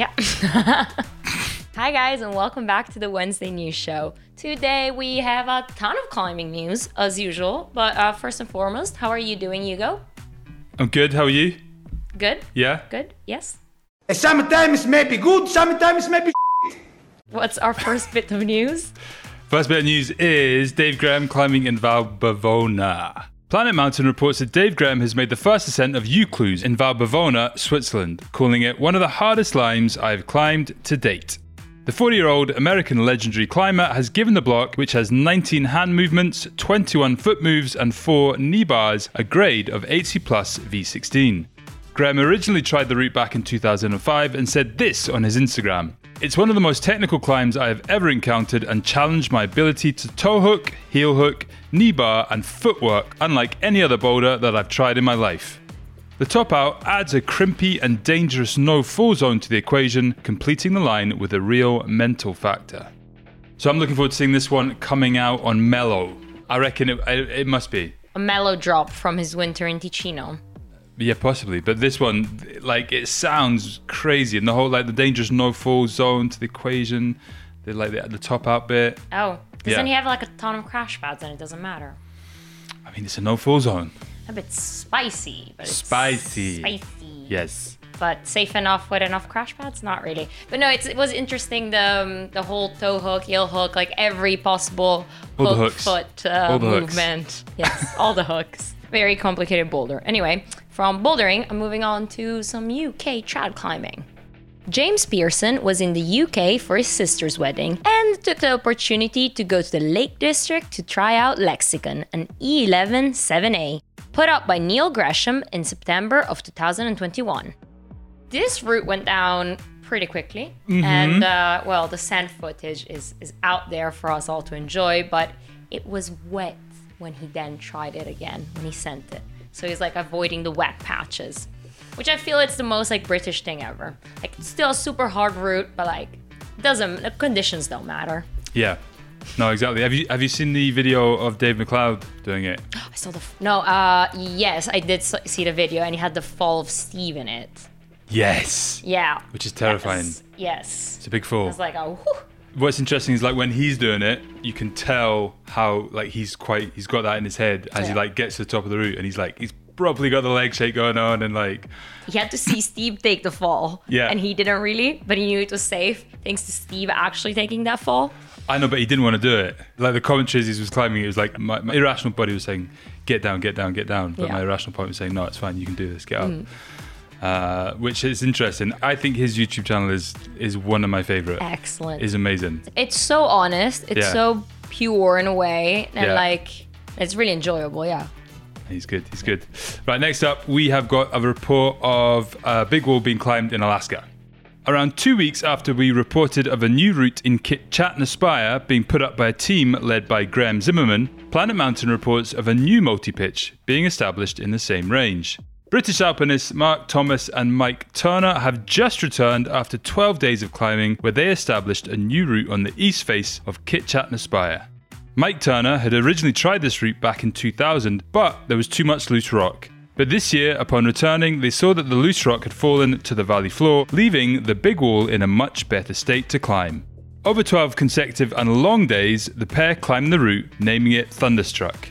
Okay. Yeah. Hi, guys, and welcome back to the Wednesday News Show. Today we have a ton of climbing news, as usual. But uh, first and foremost, how are you doing, Hugo? I'm good. How are you? Good? Yeah. Good? Yes? Sometimes maybe good, sometimes maybe What's our first bit of news? First bit of news is Dave Graham climbing in Val Bavona. Planet Mountain reports that Dave Graham has made the first ascent of Eucluse in Val Bavona, Switzerland, calling it one of the hardest climbs I've climbed to date. The 40 year old American legendary climber has given the block, which has 19 hand movements, 21 foot moves, and 4 knee bars, a grade of 8C plus V16. Graham originally tried the route back in 2005 and said this on his Instagram It's one of the most technical climbs I have ever encountered and challenged my ability to toe hook, heel hook, knee bar, and footwork, unlike any other boulder that I've tried in my life. The top out adds a crimpy and dangerous no fall zone to the equation, completing the line with a real mental factor. So I'm looking forward to seeing this one coming out on Mellow. I reckon it, it, it must be. A mellow drop from his winter in Ticino. Yeah, possibly. But this one, like, it sounds crazy, and the whole like the dangerous no fall zone to the equation, the like the, the top out bit. Oh, because then you have like a ton of crash pads and it doesn't matter. I mean, it's a no fall zone. A bit spicy, but it's Spicy. Spicy. Yes. but safe enough with enough crash pads not really but no it's, it was interesting the um, the whole toe hook heel hook like every possible hook foot uh, the hooks. movement yes all the hooks very complicated boulder anyway from bouldering i'm moving on to some uk trad climbing James Pearson was in the UK for his sister's wedding and took the opportunity to go to the Lake District to try out Lexicon, an E E11 7A, put up by Neil Gresham in September of 2021. This route went down pretty quickly, and uh, well, the sand footage is, is out there for us all to enjoy, but it was wet when he then tried it again, when he sent it. So he's like avoiding the wet patches which I feel it's the most like British thing ever. Like it's still a super hard route, but like doesn't the conditions don't matter. Yeah. No, exactly. Have you have you seen the video of Dave MacLeod doing it? I saw the no, uh, yes, I did see the video, and he had the fall of Steve in it. Yes. Yeah, Which is terrifying. Yes, yes. It's a big fall. was like, oh, whew. What's interesting is like when he's doing it, you can tell how like he's quite he's got that in his head as he like gets to the top of the route and he's like he's probably got the leg shake going on and like he had to see Steve take the fall. Yeah. and he didn't really, but he knew it was safe thanks to Steve actually taking that fall. I know, but he didn't want to do it. Like the commentaries he was climbing, it was like my, my irrational body was saying, "Get down, get down, get down," but Yeah. Mm. my irrational part was saying, "No, it's fine. You can do this. Get up." Uh, which is interesting. I think his YouTube channel is is one of my favorite. Excellent. Is amazing. it's so honest. It's Yeah. so pure in a way, and Yeah. like it's really enjoyable. Yeah. He's good. He's good. Right, next up, we have got a report of a big wall being climbed in Alaska. Around two weeks after we reported of a new route in Kitchatna Spire being put up by a team led by Graham Zimmerman, Planet Mountain reports of a new multi pitch being established in the same range. British alpinists Mark Thomas and Mike Turner have just returned after 12 days of climbing, where they established a new route on the east face of Kitchatna Spire. Mike Turner had originally tried this route back in 2000, but there was too much loose rock. But this year, upon returning, they saw that the loose rock had fallen to the valley floor, leaving the big wall in a much better state to climb. Over 12 consecutive and long days, the pair climbed the route, naming it Thunderstruck.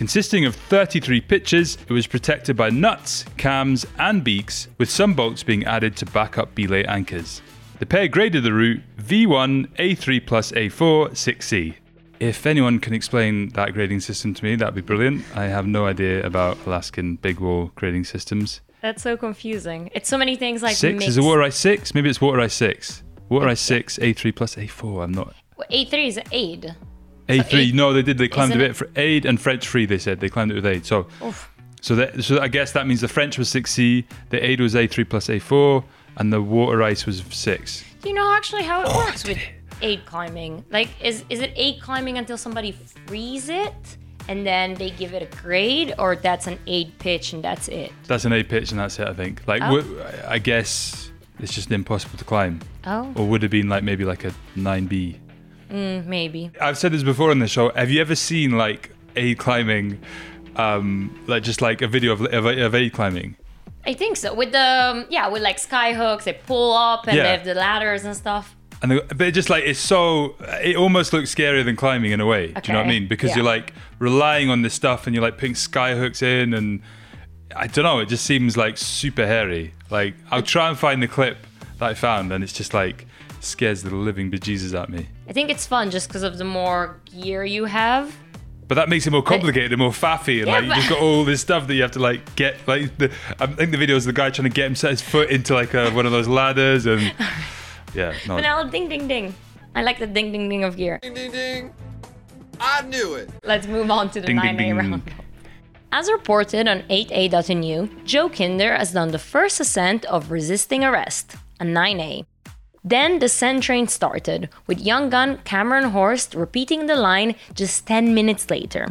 Consisting of 33 pitches, it was protected by nuts, cams, and beaks, with some bolts being added to back up belay anchors. The pair graded the route V1 A3 plus A4 6C. If anyone can explain that grading system to me, that'd be brilliant. I have no idea about Alaskan big wall grading systems. That's so confusing. It's so many things like Six? Is it water ice six? Maybe it's water ice six. Water ice six, A3 plus A4. I'm not. Well, A3 is aid. A3. no, they did. They climbed a Isn't bit it- for aid and French free. They said they climbed it with aid. So, so that so I guess that means the French was six C, the aid was A3 plus A4, and the water ice was six. Do you know actually how it Oh, works with aid climbing? Like, is is it aid climbing until somebody frees it and then they give it a grade, or that's an aid pitch and that's it? That's an A pitch, and that's it. I think. Like, Oh. w- I guess it's just impossible to climb. Oh, Or would it have been like maybe like a nine B? Mm, maybe. I've said this before on the show. Have you ever seen like aid climbing, um, like just like a video of of, of aid climbing? I think so. With the um, yeah, with like sky hooks, they pull up and Yeah. they have the ladders and stuff. And the, but it just like it's so it almost looks scarier than climbing in a way. Do you know what I mean? Because yeah. you're like relying on this stuff and you're like putting sky hooks in and I don't know, it just seems like super hairy. Like I'll try and find the clip that I found and it's just like scares the living bejesus at me. I think it's fun just because of the more gear you have. But that makes it more complicated and more faffy, and Yeah, like you but- just got all this stuff that you have to like get. Like the, I think the video is the guy trying to get him set his foot into like a, one of those ladders, and yeah, no, But now ding ding ding. I like the ding ding ding of gear. Ding ding ding. I knew it. Let's move on to the Ding, ding, 9A ding. roundup. As reported on 8A.nu, Joe Kinder has done the first ascent of resisting arrest, a 9A. Then the send train started, with young gun Cameron Horst repeating the line just 10 minutes later.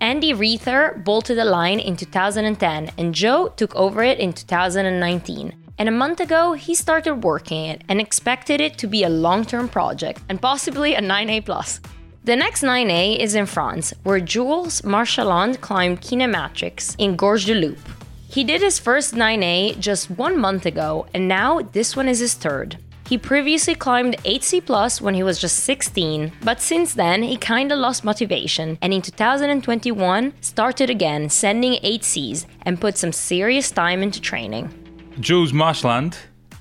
Andy Reether bolted the line in 2010, and Joe took over it in 2019. And a month ago, he started working it and expected it to be a long term project and possibly a 9A. plus. The next 9A is in France, where Jules Marchaland climbed Kinematrix in Gorge du Loup. He did his first 9A just one month ago, and now this one is his third. He previously climbed 8C Plus when he was just 16, but since then he kinda lost motivation and in 2021 started again sending 8Cs and put some serious time into training. Jules Marchaland,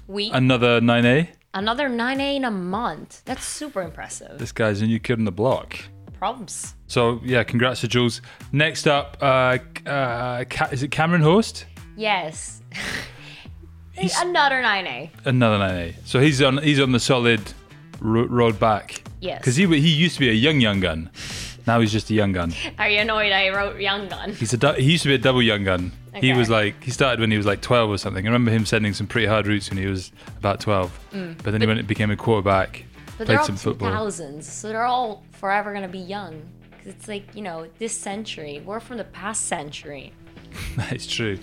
We another 9A. another 9A in a month. That's super impressive. This guy's a new kid on the block. Props. So yeah, congrats to Jules. Next up, uh, uh, is it Cameron Host? Yes. another 9A. Another 9A. So he's on he's on the solid ro- road back. Yes. Because he he used to be a young young gun. Now he's just a young gun. Are you annoyed I wrote Young Gun? He's a du- he used to be a double young gun. He was like he started when he was like 12 or something. I remember him sending some pretty hard routes when he was about 12. but then he went and became a quarterback. Mm. But they're played all some football. 2000s, so they're all forever gonna be young. 'Cause it's like, you know, this century. We're from the past century. That's true.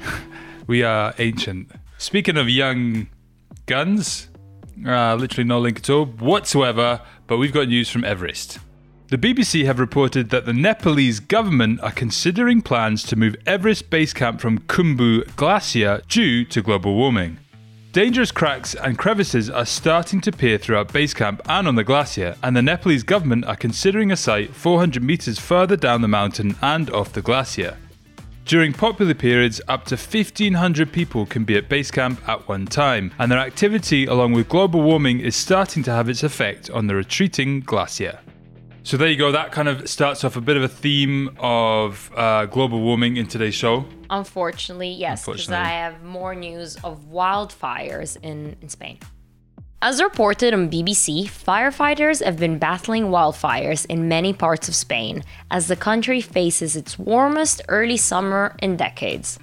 we are ancient. Speaking of young guns, uh, literally no link at all whatsoever, but we've got news from Everest. The BBC have reported that the Nepalese government are considering plans to move Everest base camp from Khumbu Glacier due to global warming. Dangerous cracks and crevices are starting to appear throughout base camp and on the glacier, and the Nepalese government are considering a site 400 metres further down the mountain and off the glacier. During popular periods, up to 1,500 people can be at base camp at one time, and their activity, along with global warming, is starting to have its effect on the retreating glacier. So there you go. That kind of starts off a bit of a theme of uh, global warming in today's show. Unfortunately, yes, because I have more news of wildfires in, in Spain. As reported on BBC, firefighters have been battling wildfires in many parts of Spain as the country faces its warmest early summer in decades.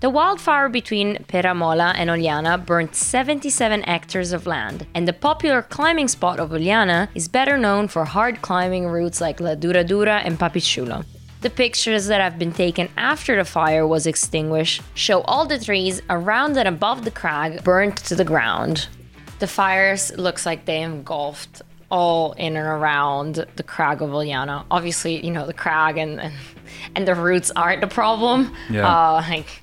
The wildfire between Peramola and Oliana burnt 77 hectares of land, and the popular climbing spot of Oliana is better known for hard climbing routes like La Dura Dura and Papichulo. The pictures that have been taken after the fire was extinguished show all the trees around and above the crag burnt to the ground. The fires looks like they engulfed all in and around the crag of Oliana. Obviously, you know, the crag and and, and the roots aren't the problem. Yeah. Uh, like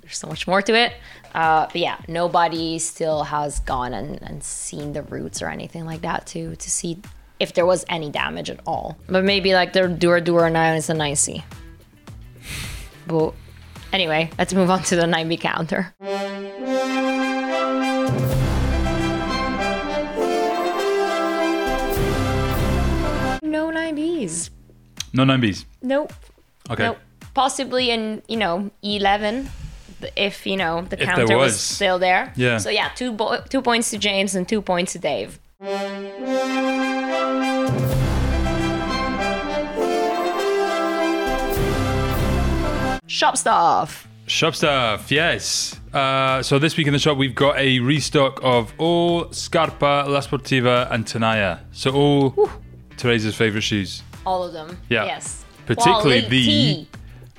there's so much more to it. Uh, but yeah, nobody still has gone and, and seen the roots or anything like that to to see if there was any damage at all. But maybe like the Dura Dura now is a nicey. But anyway, let's move on to the 9B counter. 9Bs. No 9Bs. Nope. Okay. Nope. Possibly in, you know, 11 if, you know, the If counter was. was. still there. Yeah. So yeah, two bo- two points to James and two points to Dave. Shop stuff. Shop stuff, yes. Uh, so this week in the shop, we've got a restock of all Scarpa, La Sportiva, and Tenaya. So all Teresa's favourite shoes. All of them. Yeah. Yes. Particularly the.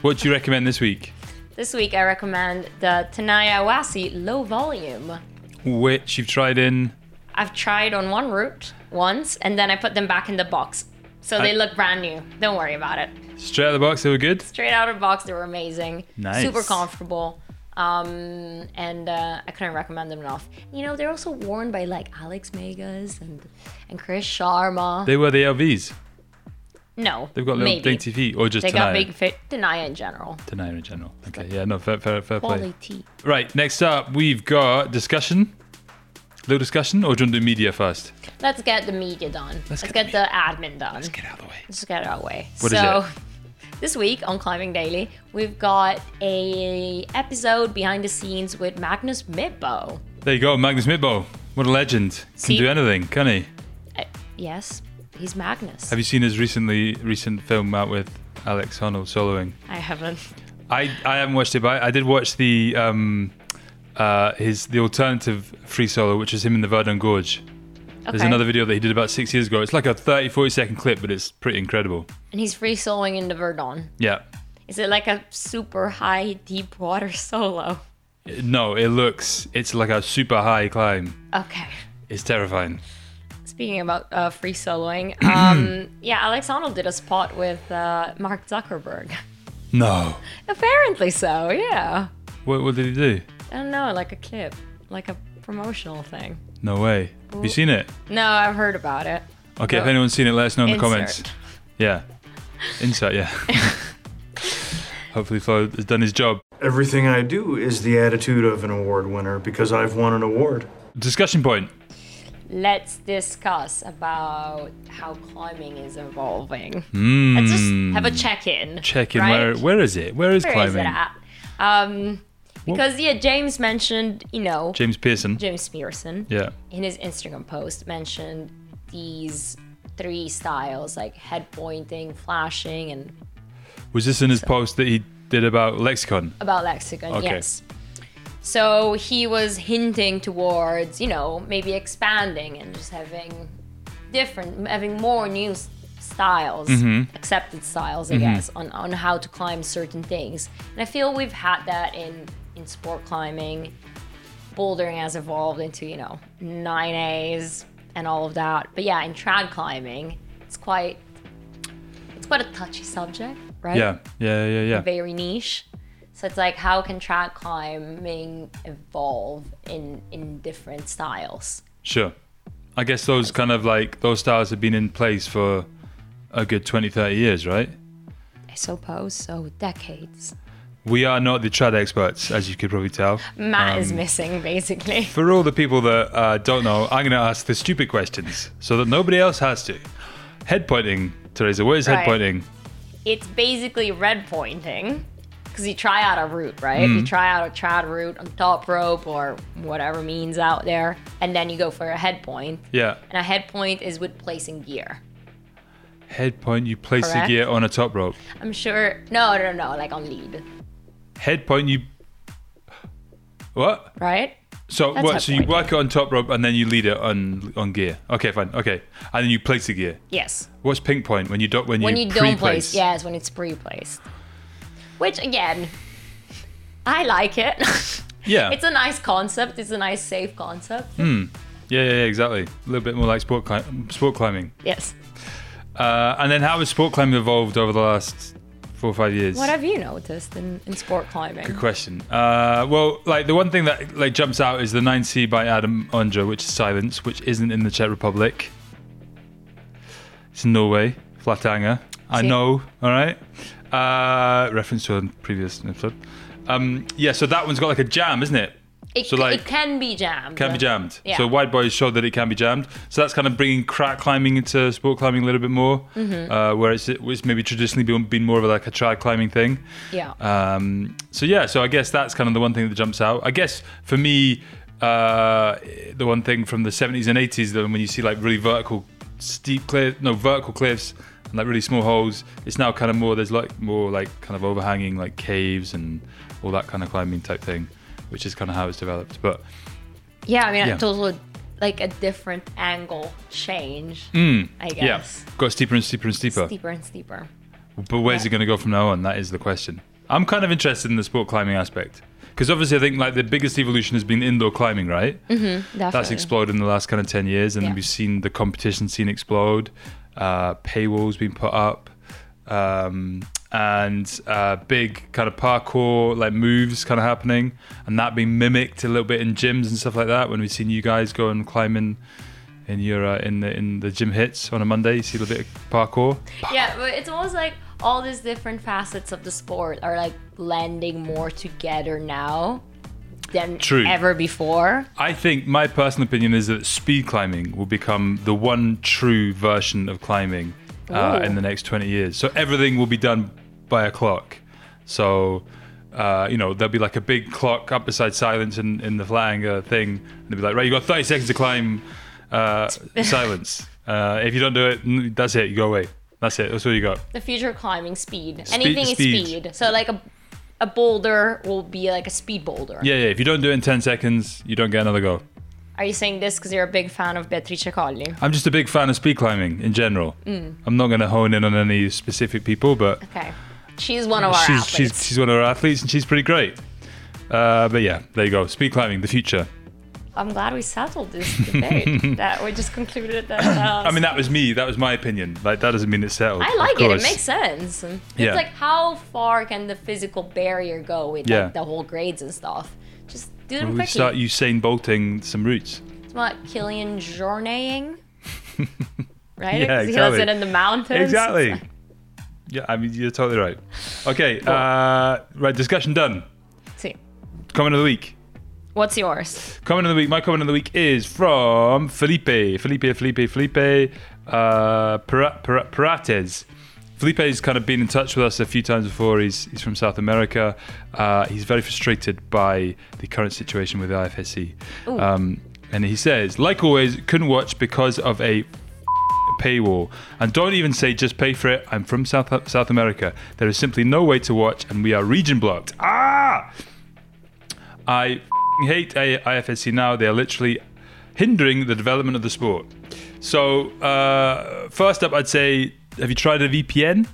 What do you recommend this week? This week I recommend the Tenaya Oasi low volume. Which you've tried in. I've tried on one route once and then I put them back in the box. So they look brand new. Don't worry about it. Straight out of the box, they were good. Straight out of the box, they were amazing. Nice. Super comfortable. Um, and uh, I couldn't recommend them enough. You know, they're also worn by like Alex Megos and and Chris Sharma. They were the LVs. No, They've got little dainty feet, or just They got Tenaya. big fit. Denaya in general. Tenaya in general. Okay, yeah, no, fair, fair, fair play. Quality. Right, next up, we've got discussion. Little discussion, or do you want to do media first? Let's get the media done. Let's, get get, the admin done. Let's Get out of the way. Let's get out of the way. What is so, it? this week on Climbing Daily, we've got a episode behind the scenes with Magnus Midtbø. There you go, Magnus Midtbø. What a legend. Can See- do anything, can he? Uh, yes, he's Magnus. Have you seen his recently recent film out with Alex Honnold soloing? I haven't. I, I haven't watched it, but I, I did watch the um, uh, his the alternative free solo, which is him in the Verdon Gorge. Okay. There's another video that he did about six years ago. It's like a 30, 40 second clip, but it's pretty incredible. And he's free soloing in the Verdon. Yeah. Is it like a super high deep water solo? No, it looks, it's like a super high climb. Okay. It's terrifying. Speaking about uh, free soloing, um, yeah, Alex Honnold did a spot with uh, Mark Zuckerberg. No. Apparently so, yeah. What, what did he do? I don't know, like a clip, like a promotional thing. No way. Have you seen it? No, I've heard about it. Okay, if anyone's seen it, let us know in the Insert. comments. Yeah. Insert, yeah. Hopefully Flo has done his job. Everything I do is the attitude of an award winner because I've won an award. Discussion point. Let's discuss about how climbing is evolving. Let's just have a check-in. Hmm. Check in right? where where is it? Where is Where is climbing? it at? Um, because yeah, James mentioned, you know, James Pearson. James Pearson Yeah. in his Instagram post mentioned these three styles like head pointing, flashing, and Was this in his post that he did about lexicon? about lexicon. Okay. Yes. So he was hinting towards, you know, maybe expanding and just having different, having more new styles, Mm-hmm. accepted styles, I guess, on, on how to climb certain things. And I feel we've had that in in sport climbing. Bouldering has evolved into, you know, nine A's and all of that. But yeah, in trad climbing, it's quite it's quite a touchy subject, right? Yeah. Yeah, yeah, yeah. very niche. So it's like, how can trad climbing evolve in in different styles? Sure. I guess those kind of like those styles have been in place for a good 20, 30 years, right? I suppose so. Decades. We are not the trad experts, as you could probably tell. Matt Um, is missing, basically. For all the people that uh, don't know, I'm going to ask the stupid questions so that nobody else has to. Head pointing, Teresa. What is head pointing? It's basically red pointing. Because you try out a route, right? Mm. You try out a trad route on top rope or whatever means out there, and then you go for a head point. Yeah. And a head point is with placing gear. Head point, you place Correct. the gear on a top rope. I'm sure. No, no, no, like on lead, Head point, you. What? right? So That's what? So you work it on top rope and then you lead it on on gear. Okay, fine. Okay, and then you place the gear. Yes. What's pink point when you don't when you when you don't pre-place? place yes when it's pre-placed which again i like it Yeah. it's a nice concept it's a nice safe concept yeah, yeah, yeah, exactly. A little bit more like sport sport climbing. yes Uh, and then how has sport climbing evolved over the last four or five years? what have you noticed in, in sport climbing Good question. Uh, well, like the one thing that like jumps out is the 9C by Adam Ondra, which is silence, which isn't in the Czech Republic. It's in Norway, Flatanger. I know. All right. Uh, reference to a previous episode. Um, yeah, so that one's got like a jam, isn't it? it, so, like- it can be jammed Can be jammed. Yeah. So Wide Boyz showed that it can be jammed. So that's kind of bringing crack climbing into sport climbing a little bit more, Mm-hmm. uh, where it's, it's maybe traditionally been, been more of like a trad climbing thing. yeah Um, so yeah, so I guess that's kind of the one thing that jumps out. I guess for me, uh, the one thing from the 70s and 80s, that when you see like really vertical, steep cliff, no vertical cliffs and like really small holes, it's now kind of more. There's like more like kind of overhanging like caves and all that kind of climbing type thing, which is kind of how it's developed. But yeah i mean Yeah. it's also like a different angle change mm, i guess. yeah, got steeper and steeper and steeper. steeper and steeper But where's Yeah. it going to go from now on? That is the question. I'm kind of interested in the sport climbing aspect because obviously I think like the biggest evolution has been indoor climbing, right? Mm-hmm, definitely That's exploded in the last kind of 10 years, and Yeah. we've seen the competition scene explode. Uh, paywalls being put up. um, and uh, big kind of parkour like moves kind of happening, and that being mimicked a little bit in gyms and stuff like that. When we've seen you guys go and climbing in your uh, in the in the gym hits on a Monday, you see a little bit of parkour. Yeah, but it's almost like all these different facets of the sport are like blending more together now than True. ever before. I think my personal opinion is that speed climbing will become the one true version of climbing uh, in the next 20 years. So everything will be done by a clock. So, uh, you know, there'll be like a big clock up beside silence in, in the Flatanger thing. And they'll be like, right, you got 30 seconds to climb uh, silence. Uh, if you don't do it, that's it. You go away. That's it. That's all you got. The future climbing speed. Speed- Anything speed. is speed. So like a a boulder will be like a speed boulder. Yeah, yeah. If you don't do it in 10 seconds, you don't get another go. Are you saying this because you're a big fan of Beatrice Colli? I'm just a big fan of speed climbing in general. Mm. I'm not going to hone in on any specific people, but Okay. She's one of our she's, athletes. she's she's one of our athletes and she's pretty great. Uh, but yeah, there you go. Speed climbing, the future. I'm glad we settled this debate. that we just concluded that. Uh, I mean, that was me. That was my opinion. Like that doesn't mean it's settled. I like it. It makes sense. It's Yeah. like how far can the physical barrier go with Yeah. like, the whole grades and stuff? Just do them We quickly. start Usain bolting some routes. It's what Killian journeying, right? yeah, exactly. He does it in the mountains. Exactly. Yeah, I mean you're totally right. Okay, uh, right. Discussion done. see, Comment of the week. What's yours? Comment of the week. My comment of the week is from Felipe. Felipe, Felipe, Felipe uh, Pera- Felipe's kind of been in touch with us a few times before. He's, he's from South America. Uh, he's very frustrated by the current situation with the IFSC. Um, and he says, like always, couldn't watch because of a paywall. And don't even say just pay for it. I'm from South South America. There is simply no way to watch, and we are region blocked. Ah! I hate IFSC now. They are literally hindering the development of the sport. So, uh, first up, I'd say, have you tried a VPN?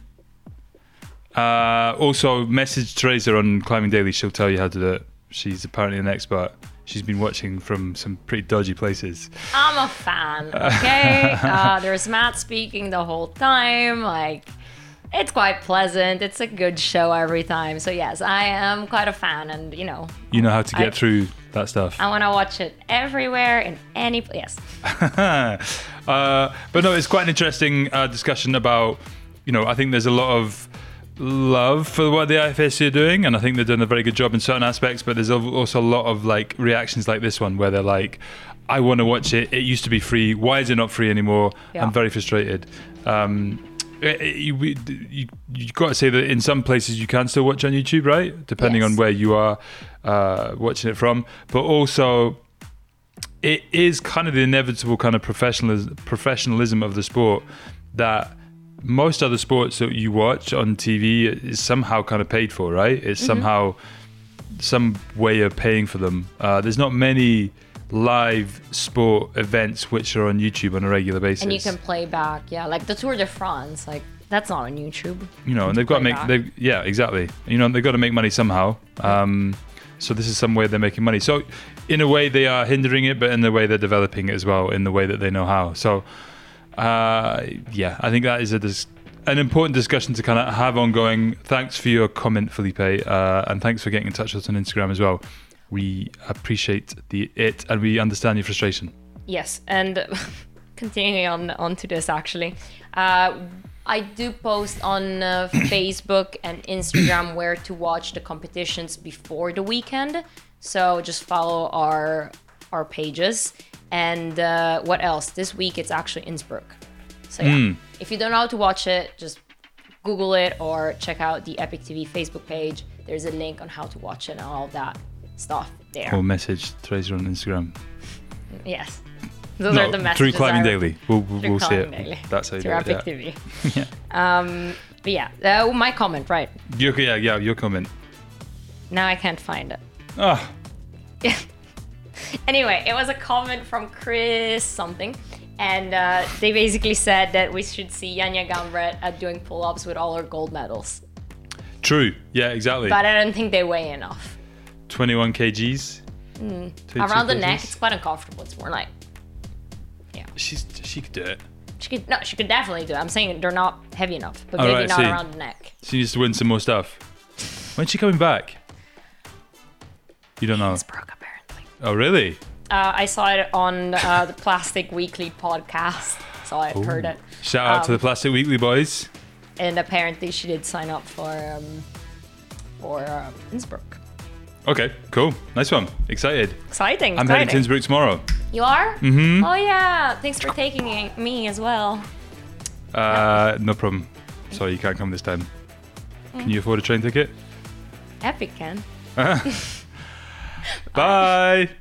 Uh, also, message Teresa on Climbing Daily. She'll tell you how to do it. She's apparently an expert. She's been watching from some pretty dodgy places. I'm a fan. Okay, uh, there's Matt speaking the whole time. Like, it's quite pleasant. It's a good show every time. So yes, I am quite a fan, and you know, You know how to get I- through that stuff. I want to watch it everywhere in any place. uh, but no, it's quite an interesting uh, discussion about, you know, I think there's a lot of love for what the IFSC are doing, and I think they're doing a very good job in certain aspects. But there's also a lot of like reactions like this one where they're like, "I want to watch it. It used to be free. Why is it not free anymore? Yeah. I'm very frustrated." Um, you, we- you, you got to say that in some places you can still watch on YouTube, right? Depending on where you are uh, watching it from. But also, it is kind of the inevitable kind of professionalism, professionalism of the sport that most other sports that you watch on TV is somehow kind of paid for, right? It's somehow some way of paying for them. Uh, there's not many live sport events which are on YouTube on a regular basis. And you can play back, yeah, like the Tour de France. Like that's not on YouTube. you know, and they've got to make, they've, yeah, exactly. You know, they've got to make money somehow. Um, so this is some way they're making money. So in a way they are hindering it, but in the way they're developing it as well, in the way that they know how. So uh, yeah, I think that is a dis- an important discussion to kind of have ongoing. Thanks for your comment, Felipe, uh, and thanks for getting in touch with us on Instagram as well. We appreciate the it, and we understand your frustration. Yes, and continuing on onto this actually, uh, I do post on uh, Facebook and Instagram where to watch the competitions before the weekend. So just follow our our pages. And uh, what else? This week it's actually Innsbruck. So yeah, if you don't know how to watch it, just Google it or check out the Epic TV Facebook page. There's a link on how to watch it and all of that stuff there. Or message Teresa on Instagram. Yes. Those are the messages. through Climbing Daily. We'll, we'll, we'll see it. Daily. That's how you Through do it. Yeah. TV. Um, but yeah, uh, my comment, right? Your, yeah, yeah, your comment. Now I can't find it. Ah, Anyway, it was a comment from Chris something. And uh, they basically said that we should see Janja Garnbret uh, doing pull ups with all her gold medals. true. Yeah, exactly. But I don't think they weigh enough. 21 kgs. 22 Around the neck, it's quite uncomfortable. It's more like, yeah. She's she could do it. She could no, she could definitely do it. I'm saying they're not heavy enough, but maybe right, not see. around the neck. She needs to win some more stuff. When's she coming back? You don't know. Brooke, apparently. Oh, really? Uh, I saw it on uh, the Plastic Weekly podcast, so I heard it. Shout out to Um, the Plastic Weekly boys. And apparently, she did sign up for um, for uh, Innsbruck. Okay, cool. Nice one. Excited. Exciting! I'm heading to exciting. Innsbruck tomorrow. You are? Mm-hmm. Oh yeah! Thanks for taking me- as well. Uh, no problem. Sorry, you can't come this time. Can you afford a train ticket? Epic, Ken. Bye.